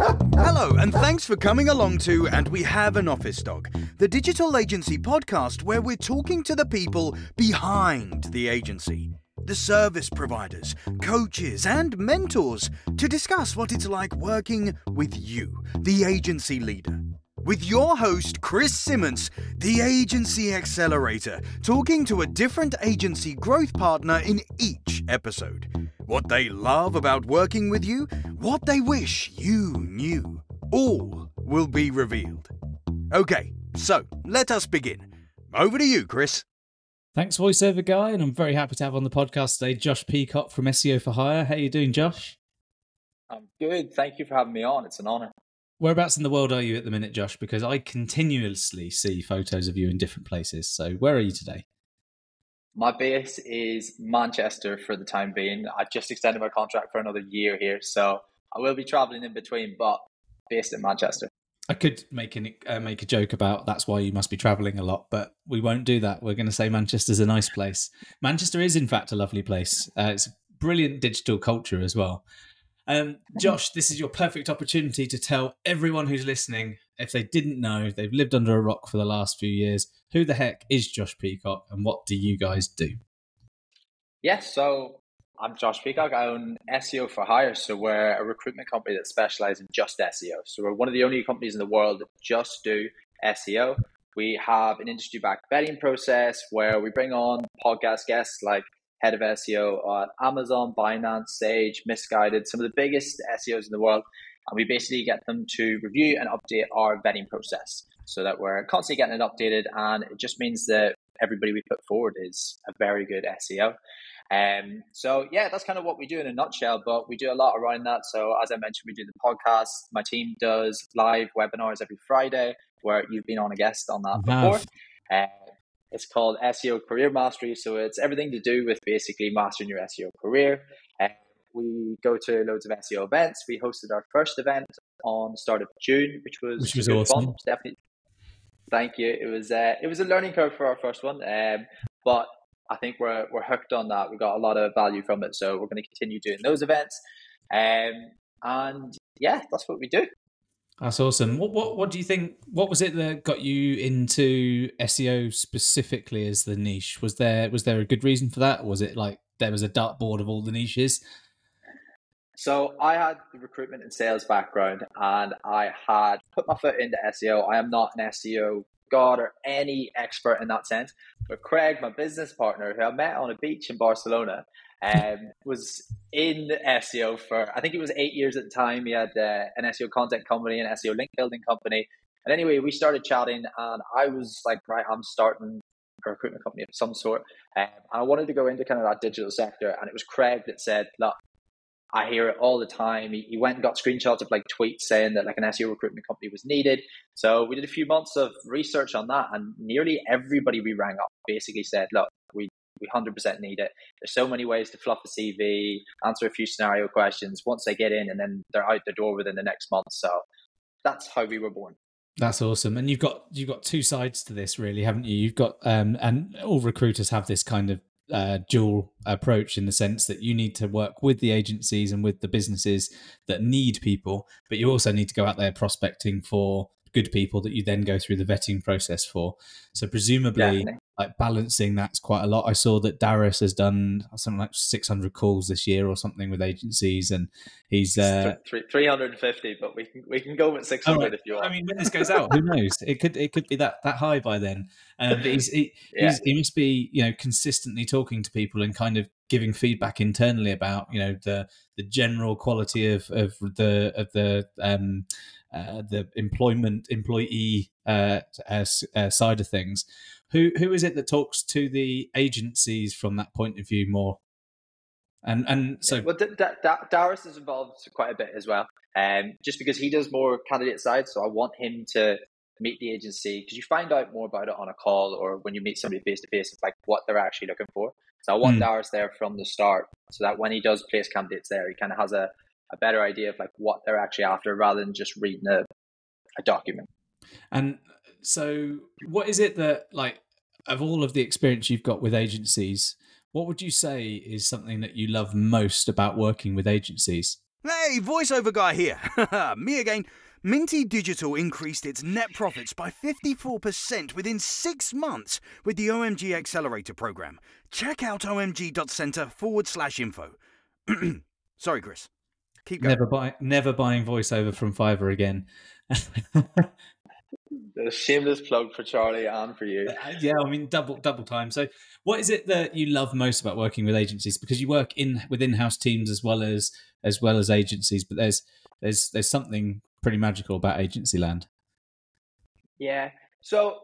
Hello, and thanks for coming along to And We Have an Office Dog, the digital agency podcast where we're talking to the people behind the agency, the service providers, coaches, and mentors to discuss what it's like working with you, the agency leader. With your host, Chris Simmance, the Agency Accelerator, talking to a different agency growth partner in each episode. What they love about working with you, what they wish you knew. All will be revealed. Okay, so let us begin. Over to you, Chris. Thanks, voiceover guy, and I'm very happy to have on the podcast today Josh Peacock from SEO for Hire. How you doing, Josh? I'm good. Thank you for having me on. It's an honor. Whereabouts in the world are you at the minute, Josh? Because I continuously see photos of you in different places. So where are you today? My base is Manchester for the time being. I just extended my contract for another year here, so I will be traveling in between, but based in Manchester. I could make an, uh, make a joke about that's why you must be traveling a lot, but we won't do that. We're going to say Manchester's a nice place. Manchester is, in fact, a lovely place. Uh, it's brilliant digital culture as well. Um, Josh, this is your perfect opportunity to tell everyone who's listening, if they didn't know, they've lived under a rock for the last few years, who the heck is Josh Peacock and what do you guys do? Yes, so I'm Josh Peacock. I own SEO for Hire. So we're a recruitment company that specializes in just SEO. So we're one of the only companies in the world that just do SEO. We have an industry backed vetting process where we bring on podcast guests like head of SEO on Amazon, Binance, Sage, Missguided, some of the biggest SEOs in the world. And we basically get them to review and update our vetting process so that we're constantly getting it updated. And it just means that everybody we put forward is a very good SEO. Um, so yeah, that's kind of what we do in a nutshell, but we do a lot around that. So as I mentioned, we do the podcast. My team does live webinars every Friday where you've been on a guest on that before. Uh, it's called SEO Career Mastery. So it's everything to do with basically mastering your SEO career. And we go to loads of SEO events. We hosted our first event on the start of June, which was which was awesome. Fun. Definitely. Thank you. It was uh, it was a learning curve for our first one, um, but I think we're we're hooked on that. We got a lot of value from it, so we're going to continue doing those events. Um, and yeah, that's what we do. That's awesome. What what what do you think? What was it that got you into SEO specifically as the niche? Was there was there a good reason for that? was it like there was a dartboard of all the niches? So I had the recruitment and sales background, and I had put my foot into SEO. I am not an SEO god or any expert in that sense, but Craig, my business partner, who I met on a beach in Barcelona, um, was in SEO for I think it was eight years at the time. He had uh, an SEO content company, an SEO link building company, and anyway, we started chatting, and I was like, right, I'm starting a recruitment company of some sort, um, and I wanted to go into kind of that digital sector. And it was Craig that said, look. I hear it all the time. He, he went and got screenshots of like tweets saying that like an SEO recruitment company was needed. So we did a few months of research on that, and nearly everybody we rang up basically said, "Look, we we 100% need it. There's so many ways to fluff a CV, answer a few scenario questions once they get in, and then they're out the door within the next month. So that's how we were born. That's awesome, and you've got you've got two sides to this, really, haven't you? You've got um, and all recruiters have this kind of uh, dual approach in the sense that you need to work with the agencies and with the businesses that need people, but you also need to go out there prospecting for good people that you then go through the vetting process for. So presumably, Definitely. Like balancing that's quite a lot. I saw that Darius has done something like 600 calls this year or something with agencies, and he's uh, 350. But we can we can go with 600 right. if you want. I mean, when this goes out, who knows? It could it could be that that high by then. Um, but he's, he, yeah. he's, he must be you know consistently talking to people and kind of giving feedback internally about you know the the general quality of of the of the um uh, the employment employee uh, uh, uh, side of things. Who who is it that talks to the agencies from that point of view more? And and so well, D- D- D- Darius is involved quite a bit as well, um, just because he does more candidate side. So I want him to meet the agency because you find out more about it on a call or when you meet somebody face to face. It's like what they're actually looking for. So I want mm. Darius there from the start, so that when he does place candidates there, he kind of has a a better idea of like what they're actually after rather than just reading a, a document. And so, what is it that like of all of the experience you've got with agencies? What would you say is something that you love most about working with agencies? Hey, voiceover guy here. Me again. Minty Digital increased its net profits by 54% within six months with the OMG Accelerator program. Check out omg.center forward slash info. Sorry, Chris. Keep going. Never buy, never buying voiceover from Fiverr again. A shameless plug for Charlie and for you. Uh, yeah, I mean double double time. So, what is it that you love most about working with agencies? Because you work in with in-house teams as well as as well as agencies, but there's there's there's something pretty magical about agency land. Yeah. So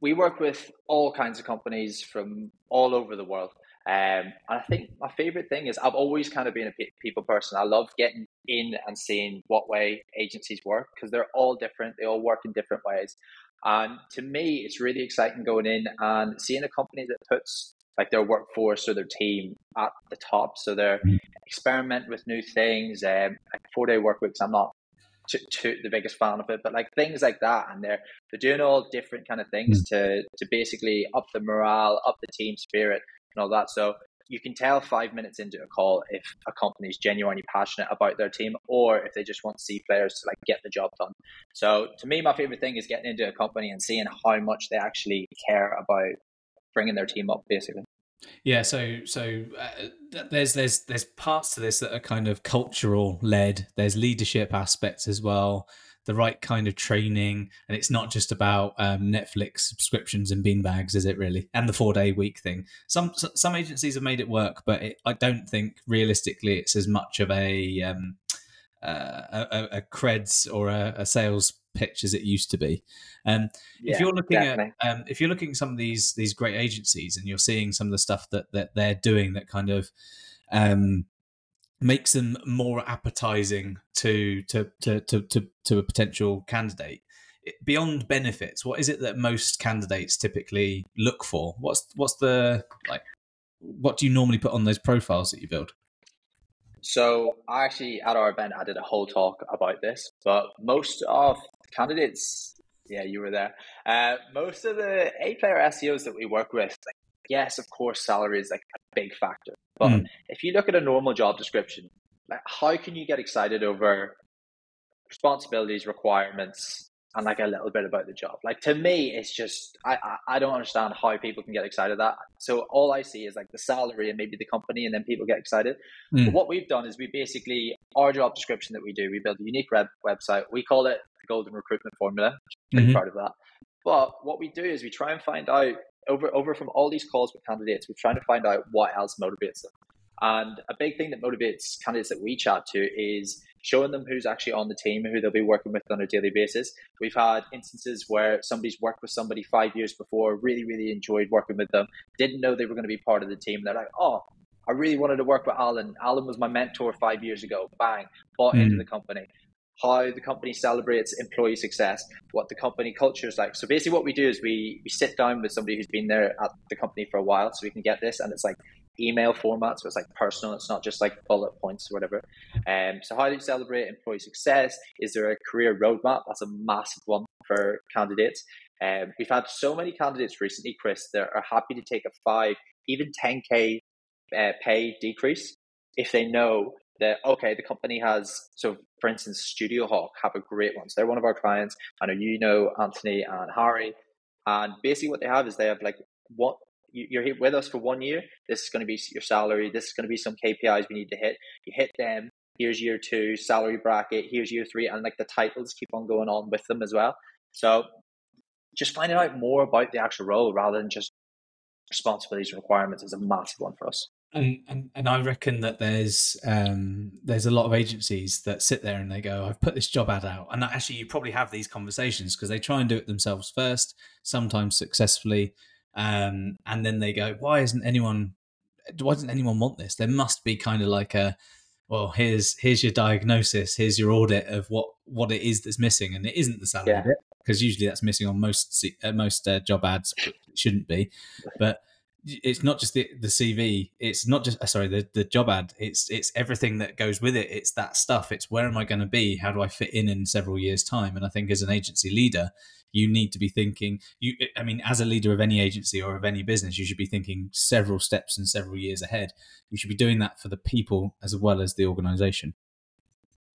we work with all kinds of companies from all over the world. Um, and I think my favorite thing is I've always kind of been a people person. I love getting in and seeing what way agencies work because they're all different. They all work in different ways. And to me, it's really exciting going in and seeing a company that puts like their workforce or their team at the top. So they're mm-hmm. experiment with new things. Um, like four day work weeks, I'm not the biggest fan of it, but like things like that, and they're they're doing all different kind of things mm-hmm. to to basically up the morale, up the team spirit, and all that. So you can tell five minutes into a call if a company is genuinely passionate about their team or if they just want to see players to like get the job done. So to me, my favorite thing is getting into a company and seeing how much they actually care about bringing their team up, basically. Yeah, so so uh, there's there's there's parts to this that are kind of cultural led. There's leadership aspects as well the right kind of training, and it's not just about um, Netflix subscriptions and beanbags, is it really? And the four day week thing. Some some agencies have made it work, but it, I don't think realistically it's as much of a um, uh, a, a, creds or a, a, sales pitch as it used to be. Um, yeah, if you're looking definitely. at um, if you're looking at some of these these great agencies and you're seeing some of the stuff that that they're doing that kind of um, makes them more appetizing to to to to to, to a potential candidate. Beyond benefits what is it that most candidates typically look for? What's what's the like what do you normally put on those profiles that you build? So I actually at our event I did a whole talk about this, but most of candidates, yeah, you were there. Uh, most of the A player SEOs that we work with, like, yes, of course, salary is like a big factor, but mm. if you look at a normal job description, like how can you get excited over responsibilities, requirements, and like a little bit about the job? Like to me, it's just I I, I don't understand how people can get excited that. So all I see is like the salary and maybe the company, and then people get excited. Mm. But what we've done is we basically our job description that we do, we build a unique web website. We call it the Golden Recruitment Formula. Pretty mm-hmm. proud of that. But what we do is we try and find out over over from all these calls with candidates, we're trying to find out what else motivates them. And a big thing that motivates candidates that we chat to is showing them who's actually on the team, who they'll be working with on a daily basis. We've had instances where somebody's worked with somebody five years before, really, really enjoyed working with them, didn't know they were going to be part of the team. They're like, oh, I really wanted to work with Alan. Alan was my mentor five years ago. Bang, bought mm. into the company how the company celebrates employee success, what the company culture is like. So basically, what we do is we we sit down with somebody who's been there at the company for a while, so we can get this, and it's like email format, so it's like personal. It's not just like bullet points or whatever. Um, so how do you celebrate employee success? Is there a career roadmap? That's a massive one for candidates. Um, we've had so many candidates recently, Chris, that are happy to take a five, even 10k uh, pay decrease if they know that okay, the company has so for instance, Studio Hawk have a great one. So they're one of our clients. I know you know Anthony and Harry. And basically what they have is they have like what you're here with us for one year. This is going to be your salary. This is going to be some KPIs we need to hit. You hit them. Here's year two salary bracket. Here's year three, and like the titles keep on going on with them as well. So just finding out more about the actual role rather than just responsibilities and requirements is a massive one for us and, and and I reckon that there's um, there's a lot of agencies that sit there and they go, I've put this job ad out, and actually you probably have these conversations because they try and do it themselves first, sometimes successfully, um, and then they go, why isn't anyone, why doesn't anyone want this? There must be kind of like a, well, here's here's your diagnosis, here's your audit of what what it is that's missing, and it isn't the salary yeah. because usually that's missing on most uh, most uh, job ads, it shouldn't be, but it's not just the, the CV. It's not just uh, sorry the, the job ad. It's it's everything that goes with it. It's that stuff. It's where am I going to be? How do I fit in in several years' time? And I think as an agency leader, you need to be thinking. You, I mean, as a leader of any agency or of any business, you should be thinking several steps and several years ahead. You should be doing that for the people as well as the organisation.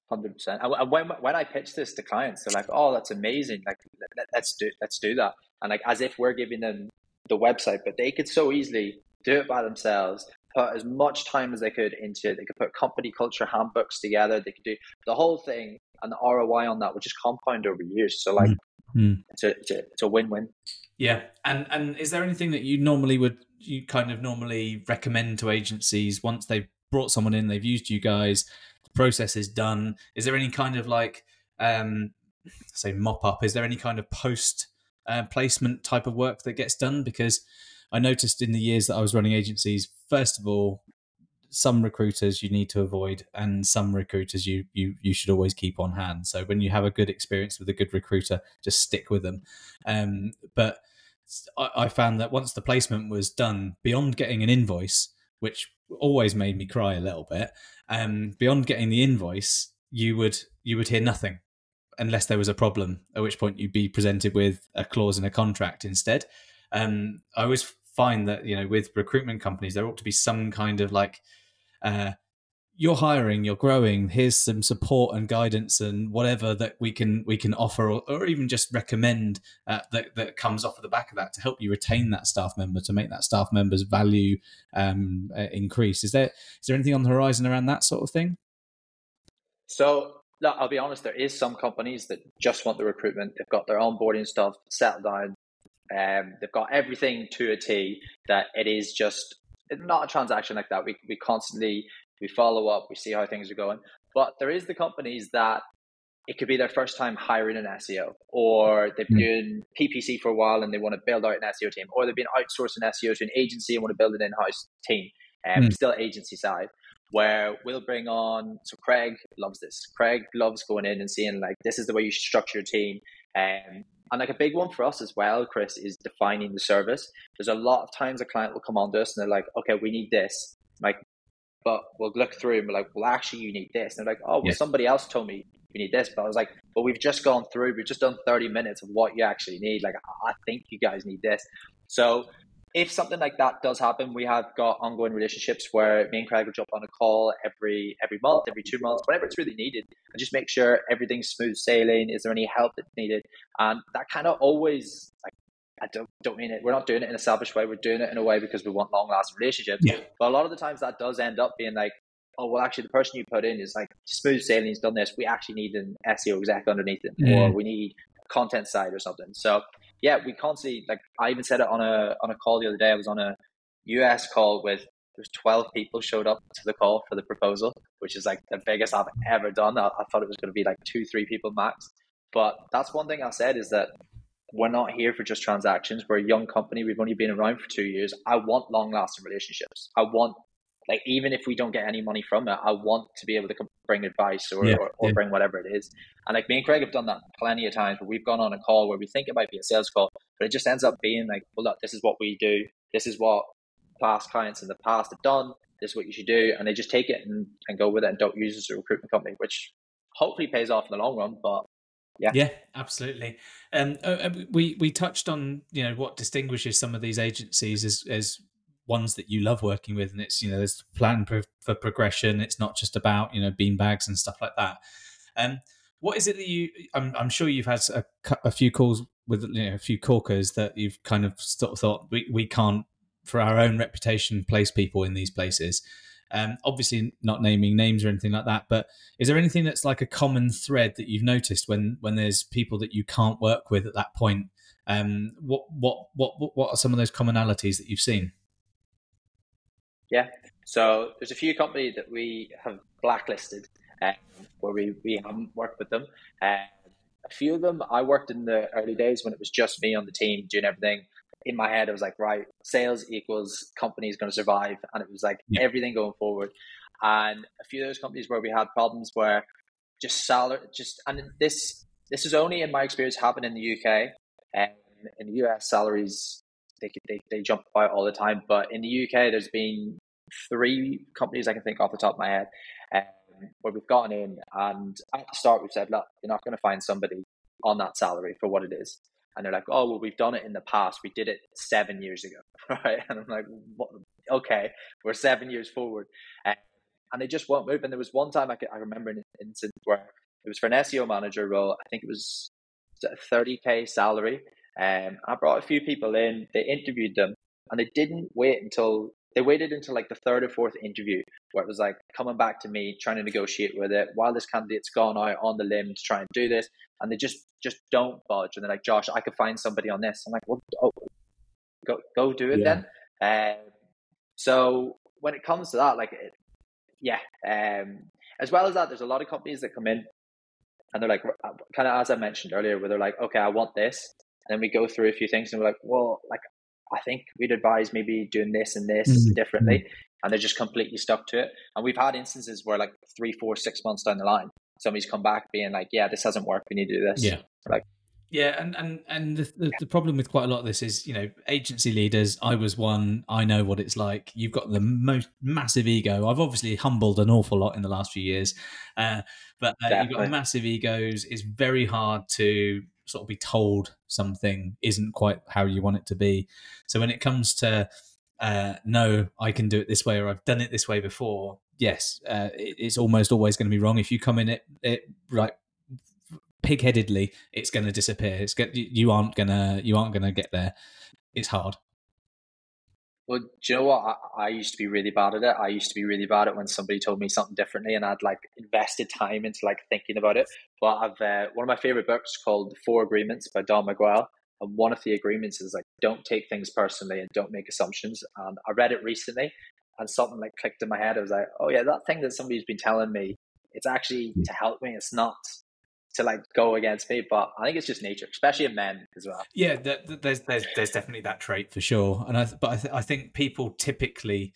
Hundred percent. And when when I pitch this to clients, they're like, "Oh, that's amazing! Like, let's do let's do that." And like as if we're giving them the website, but they could so easily do it by themselves. Put as much time as they could into it. They could put company culture handbooks together. They could do the whole thing, and the ROI on that would just compound over years. So like, mm-hmm. it's, a, it's a it's a win win. Yeah, and and is there anything that you normally would you kind of normally recommend to agencies once they've brought someone in, they've used you guys, the process is done. Is there any kind of like um say mop up? Is there any kind of post uh, placement type of work that gets done? Because I noticed in the years that I was running agencies, first of all, some recruiters you need to avoid and some recruiters you you you should always keep on hand so when you have a good experience with a good recruiter just stick with them um, but I, I found that once the placement was done beyond getting an invoice which always made me cry a little bit um, beyond getting the invoice you would you would hear nothing unless there was a problem at which point you'd be presented with a clause in a contract instead um, i always find that you know with recruitment companies there ought to be some kind of like uh, you're hiring, you're growing. Here's some support and guidance and whatever that we can we can offer, or, or even just recommend uh, that that comes off of the back of that to help you retain that staff member, to make that staff member's value um, uh, increase. Is there is there anything on the horizon around that sort of thing? So look, I'll be honest. There is some companies that just want the recruitment. They've got their onboarding stuff settled down. Um, they've got everything to a T. That it is just not a transaction like that. We we constantly we follow up, we see how things are going. But there is the companies that it could be their first time hiring an SEO, or they've been mm. doing PPC for a while and they want to build out an SEO team, or they've been outsourcing SEO to an agency and want to build an in-house team, and um, mm. still agency side. Where we'll bring on, so Craig loves this. Craig loves going in and seeing like this is the way you structure your team, um, and like a big one for us as well, Chris, is defining the service. There's a lot of times a client will come on to us and they're like, okay, we need this. Like, but we'll look through and we're like, well, actually, you need this. And they're like, oh, well, yes. somebody else told me you need this. But I was like, but we've just gone through, we've just done 30 minutes of what you actually need. Like, I think you guys need this. So if something like that does happen, we have got ongoing relationships where me and Craig will jump on a call every every month, every two months, whenever it's really needed, and just make sure everything's smooth sailing. Is there any help that's needed? And that kind of always like I don't don't mean it. We're not doing it in a selfish way. We're doing it in a way because we want long lasting relationships. Yeah. But a lot of the times that does end up being like, oh well, actually the person you put in is like smooth sailing. He's done this. We actually need an SEO exec underneath it, mm. or we need content side or something. So yeah, we constantly like I even said it on a on a call the other day. I was on a US call with there's 12 people showed up to the call for the proposal, which is like the biggest I've ever done. I, I thought it was going to be like two, three people max. But that's one thing I said is that we're not here for just transactions. We're a young company. We've only been around for two years. I want long lasting relationships. I want like even if we don't get any money from it, I want to be able to bring advice or, yeah, or, or yeah. bring whatever it is. And like me and Craig have done that plenty of times where we've gone on a call where we think it might be a sales call, but it just ends up being like, well, look, this is what we do. This is what past clients in the past have done. This is what you should do. And they just take it and, and go with it and don't use it as a recruitment company, which hopefully pays off in the long run. But yeah, yeah, absolutely. Um, uh, uh we we touched on you know what distinguishes some of these agencies as as ones that you love working with and it's you know there's plan for, for progression. It's not just about you know bean bags and stuff like that. Um what is it that you i'm, I'm sure you've had a, a few calls with you know a few corkers that you've kind of thought we, we can't for our own reputation place people in these places. Um, obviously not naming names or anything like that but is there anything that's like a common thread that you've noticed when when there's people that you can't work with at that point? Um, what what what what are some of those commonalities that you've seen yeah. So there's a few companies that we have blacklisted uh, where we, we haven't worked with them. Uh, a few of them I worked in the early days when it was just me on the team doing everything. In my head, I was like, right, sales equals company is going to survive. And it was like yeah. everything going forward. And a few of those companies where we had problems where just salary, just, and this, this is only in my experience happened in the UK. And in the US, salaries they, they, they jump about all the time. But in the UK, there's been three companies I can think off the top of my head um, where we've gotten in, and at the start we've said, look, you're not going to find somebody on that salary for what it is. And they're like, oh, well, we've done it in the past. We did it seven years ago, right? And I'm like, what? okay, we're seven years forward. Uh, and they just won't move. And there was one time I, could, I remember an incident where it was for an SEO manager role. I think it was a 30k salary. Um, I brought a few people in. They interviewed them, and they didn't wait until they waited until like the third or fourth interview where it was like coming back to me trying to negotiate with it while this candidate's gone out on the limb to try and do this and they just just don't budge and they're like josh i could find somebody on this i'm like well oh, go go do it yeah. then um, so when it comes to that like it, yeah um, as well as that there's a lot of companies that come in and they're like kind of as i mentioned earlier where they're like okay i want this and then we go through a few things and we're like well like I think we'd advise maybe doing this and this mm-hmm. differently. Mm-hmm. And they're just completely stuck to it. And we've had instances where like three, four, six months down the line, somebody's come back being like, yeah, this hasn't worked. We need to do this. Yeah. Like, yeah, and and and the, the, the, problem with quite a lot of this is, you know, agency leaders. I was one. I know what it's like. You've got the most massive ego. I've obviously humbled an awful lot in the last few years, uh, but uh, you've got massive egos. It's very hard to sort of be told something isn't quite how you want it to be. So when it comes to uh, no, I can do it this way, or I've done it this way before. Yes, uh, it, it's almost always going to be wrong. If you come in it, it right pig-headedly, it's going to disappear. It's get, you aren't gonna you aren't gonna get there. It's hard. Well, do you know what? I, I, used to be really bad at it. I used to be really bad at when somebody told me something differently, and I'd like invested time into like thinking about it. But I've uh, one of my favorite books called The Four Agreements by Don Miguel, and one of the agreements is like don't take things personally and don't make assumptions. And I read it recently, and something like clicked in my head. I was like, oh yeah, that thing that somebody's been telling me, it's actually hmm. to help me. It's not to like go against me. But I think it's just nature, especially in men as well. Yeah, there's there's there's definitely that trait for sure. And I but I, th- I think people typically,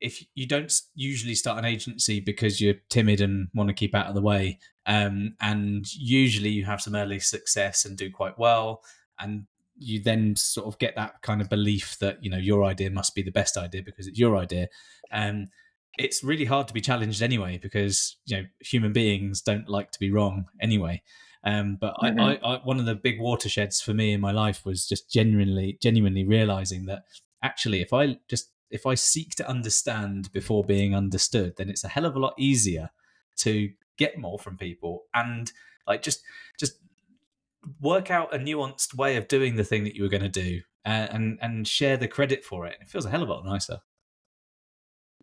if you don't usually start an agency because you're timid and want to keep out of the way, um, and usually you have some early success and do quite well, and you then sort of get that kind of belief that you know your idea must be the best idea because it's your idea. Um, it's really hard to be challenged anyway because you know human beings don't like to be wrong anyway. Um, but mm-hmm. I, I, I, one of the big watersheds for me in my life was just genuinely, genuinely realizing that actually, if I just if I seek to understand before being understood, then it's a hell of a lot easier to get more from people and like just just work out a nuanced way of doing the thing that you were going to do uh, and and share the credit for it. It feels a hell of a lot nicer.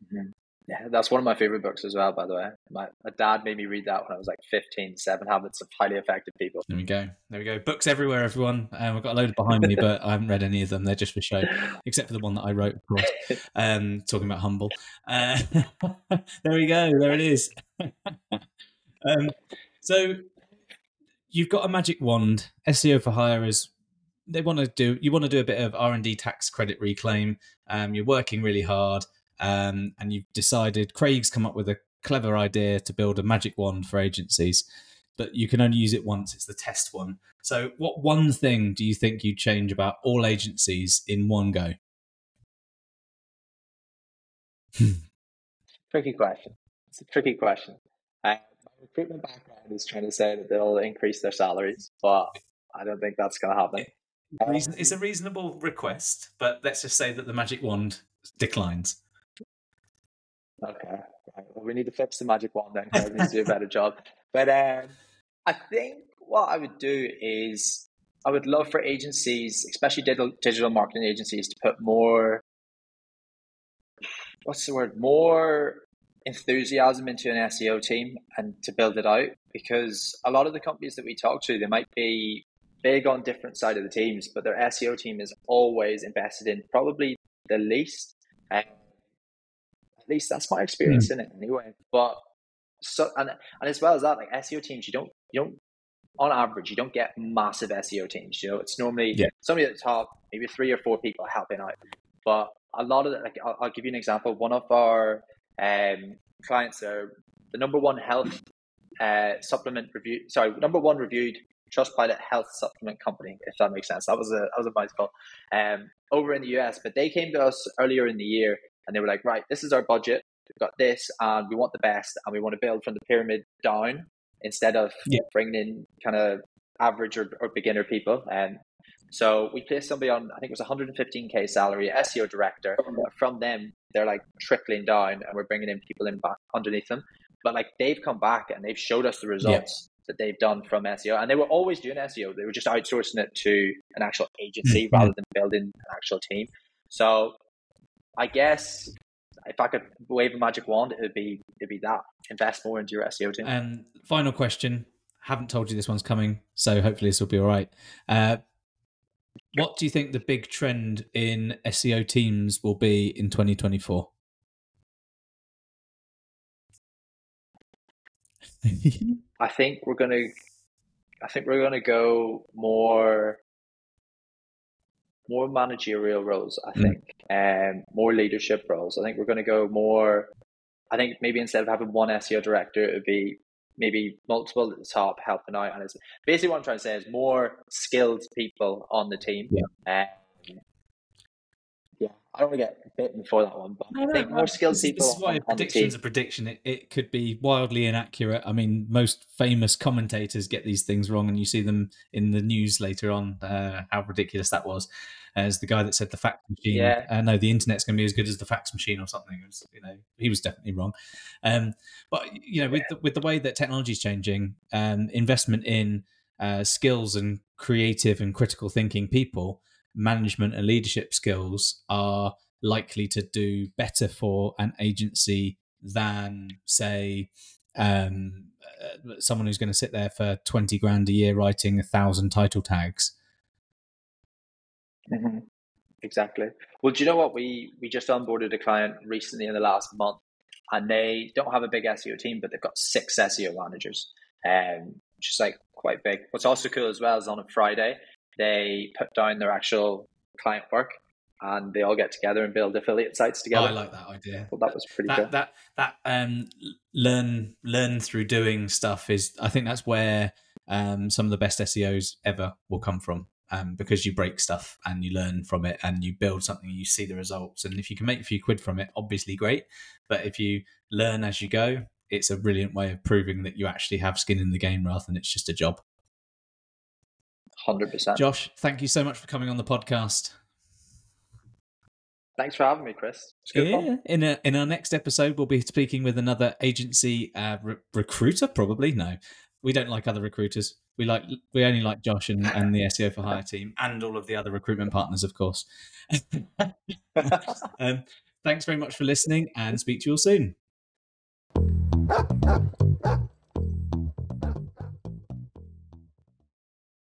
Mm-hmm. Yeah, that's one of my favorite books as well, by the way. My, my dad made me read that when I was like 15, Seven Habits of Highly Effective People. There we go. There we go. Books everywhere, everyone. Um, I've got a load behind me, but I haven't read any of them. They're just for show, except for the one that I wrote, of course, um, talking about humble. Uh, there we go. There it is. um, so you've got a magic wand. SEO for hire is they want to do you want to do a bit of r&d tax credit reclaim um, you're working really hard um, and you've decided Craig's come up with a clever idea to build a magic wand for agencies, but you can only use it once. It's the test one. So, what one thing do you think you'd change about all agencies in one go? tricky question. It's a tricky question. Uh, my recruitment background is trying to say that they'll increase their salaries, but I don't think that's going to happen. It's a reasonable request, but let's just say that the magic wand declines. Okay. Right. Well, we need to fix the magic wand then. Craig needs to do a better job. But um, I think what I would do is I would love for agencies, especially digital, digital marketing agencies, to put more, what's the word, more enthusiasm into an SEO team and to build it out. Because a lot of the companies that we talk to, they might be big on different side of the teams, but their SEO team is always invested in probably the least. Um, at least that's my experience mm. in it anyway. But so and and as well as that, like SEO teams, you don't you don't on average you don't get massive SEO teams. You know, it's normally yeah. somebody at the top, maybe three or four people helping out. But a lot of it, like I'll, I'll give you an example. One of our um, clients are the number one health uh, supplement review. Sorry, number one reviewed Trustpilot health supplement company, if that makes sense. That was a that was a mouthful. Um, over in the US, but they came to us earlier in the year and they were like, right, this is our budget. We've got this, and we want the best, and we want to build from the pyramid down instead of yeah. bringing in kind of average or, or beginner people. And So we placed somebody on, I think it was 115k salary, SEO director. From them, they're like trickling down, and we're bringing in people in back underneath them. But like they've come back and they've showed us the results that they've done from SEO, and they were always doing SEO. They were just outsourcing it to an actual agency Mm-hmm. rather than building an actual team. So I guess if I could wave a magic wand, it would be it'd be that invest more into your SEO team. And final question. Haven't told you this one's coming, so hopefully this will be all right. Uh, what do you think the big trend in SEO teams will be in 2024? I think we're gonna I think we're gonna go more more managerial roles, I Mm. think. Um more leadership roles. I think we're gonna go more I think maybe instead of having one SEO director it would be maybe multiple at the top helping out and it's basically what I'm trying to say is more skilled people on the team. Yeah. Um, yeah. I don't want to get bitten for that one, but I think more skilled this, people This is why on, a on the prediction's a prediction. It, it could be wildly inaccurate. I mean, most famous commentators get these things wrong, and you see them in the news later on. Uh, how ridiculous that was! As the guy that said the fax machine, Yeah. uh, no, the internet's going to be as good as the fax machine or something. Was, you know, he was definitely wrong. Um, but you know, with the, with the way that technology is changing, um, investment in uh, skills and creative and critical thinking people, management and leadership skills are likely to do better for an agency than, say, um, uh, someone who's going to sit there for 20 grand a year writing a thousand title tags. Hmm Exactly. Well, do you know what? We we just onboarded a client recently in the last month, and they don't have a big SEO team, but they've got six SEO managers, um, which is like quite big. What's also cool as well is on a Friday they put down their actual client work, and they all get together and build affiliate sites Oh, together. I like that idea. well, that was pretty that cool. that that um learn learn through doing stuff is I think that's where um some of the best SEOs ever will come from. Um, because you break stuff and you learn from it and you build something you see the results and if you can make a few quid from it obviously great but if you learn as you go it's a brilliant way of proving that you actually have skin in the game rather than it's just a job Hundred percent. josh thank you so much for coming on the podcast Thanks for having me, Chris. It's good fun. Yeah. In a, in our next episode, we'll be speaking with another agency uh, re- recruiter. Probably no, we don't like other recruiters. We like we only like Josh and, and the SEO for Hire team and all of the other recruitment partners, of course. um, thanks very much for listening, and speak to you all soon.